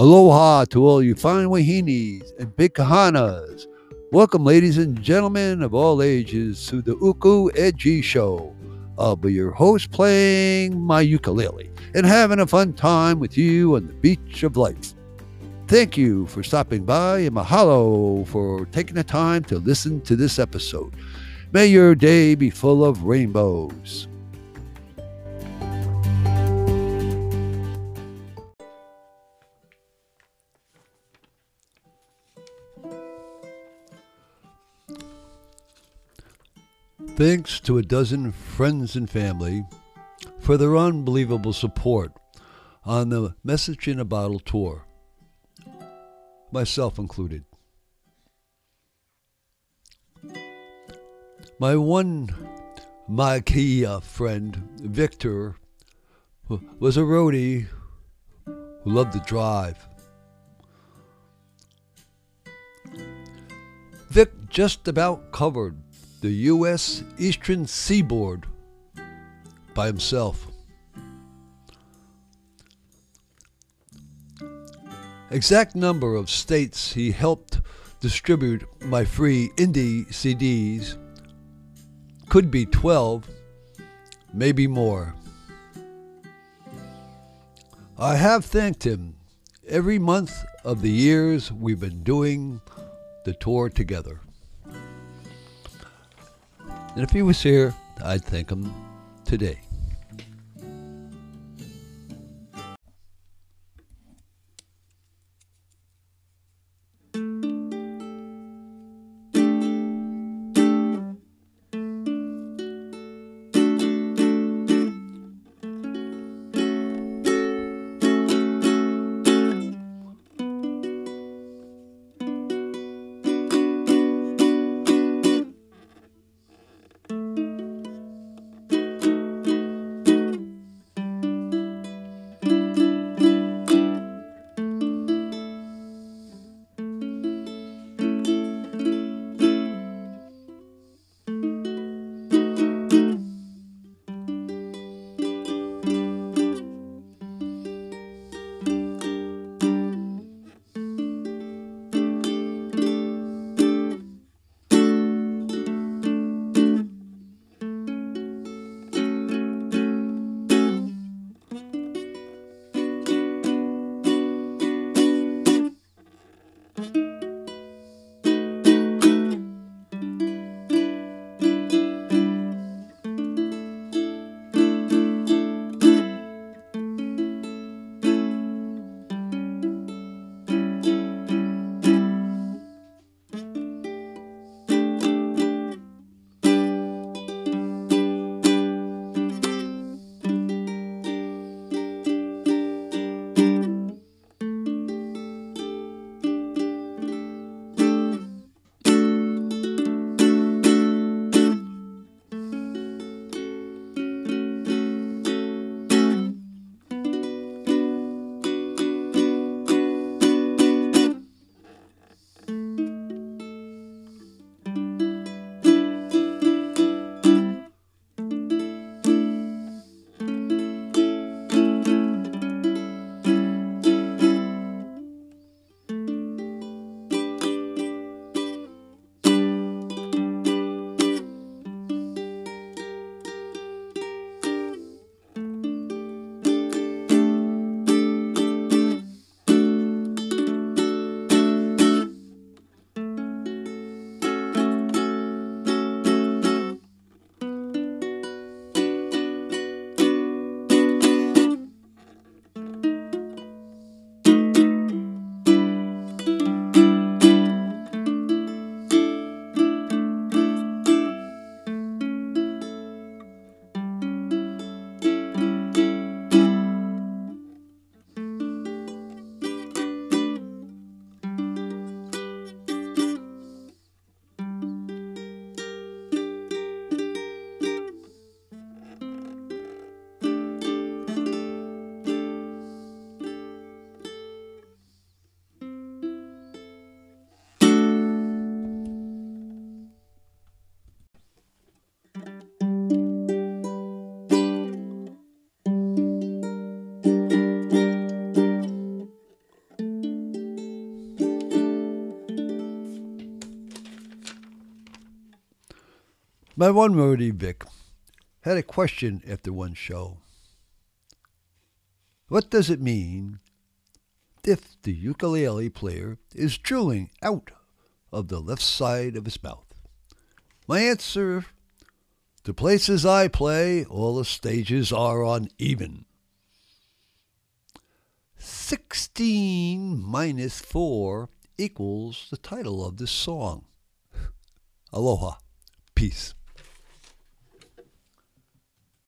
Aloha to all you fine wahinis and big kahunas. Welcome, ladies and gentlemen of all ages, to the Uku Edgy Show. I'll be your host playing my ukulele and having a fun time with you on the beach of life. Thank you for stopping by and mahalo for taking the time to listen to this episode. May your day be full of rainbows. Thanks to a dozen friends and family for their unbelievable support on the Message in a Bottle tour, myself included. My one Makia uh, friend, Victor, was a roadie who loved to drive. Vic just about covered the U.S. Eastern Seaboard by himself. Exact number of states he helped distribute my free indie CDs could be 12, maybe more. I have thanked him every month of the years we've been doing the tour together. And if he was here, I'd thank him today. My one buddy, Vic, had a question after one show. What does it mean if the ukulele player is drilling out of the left side of his mouth? My answer the places I play, all the stages are uneven. 16 minus 4 equals the title of this song. Aloha. Peace.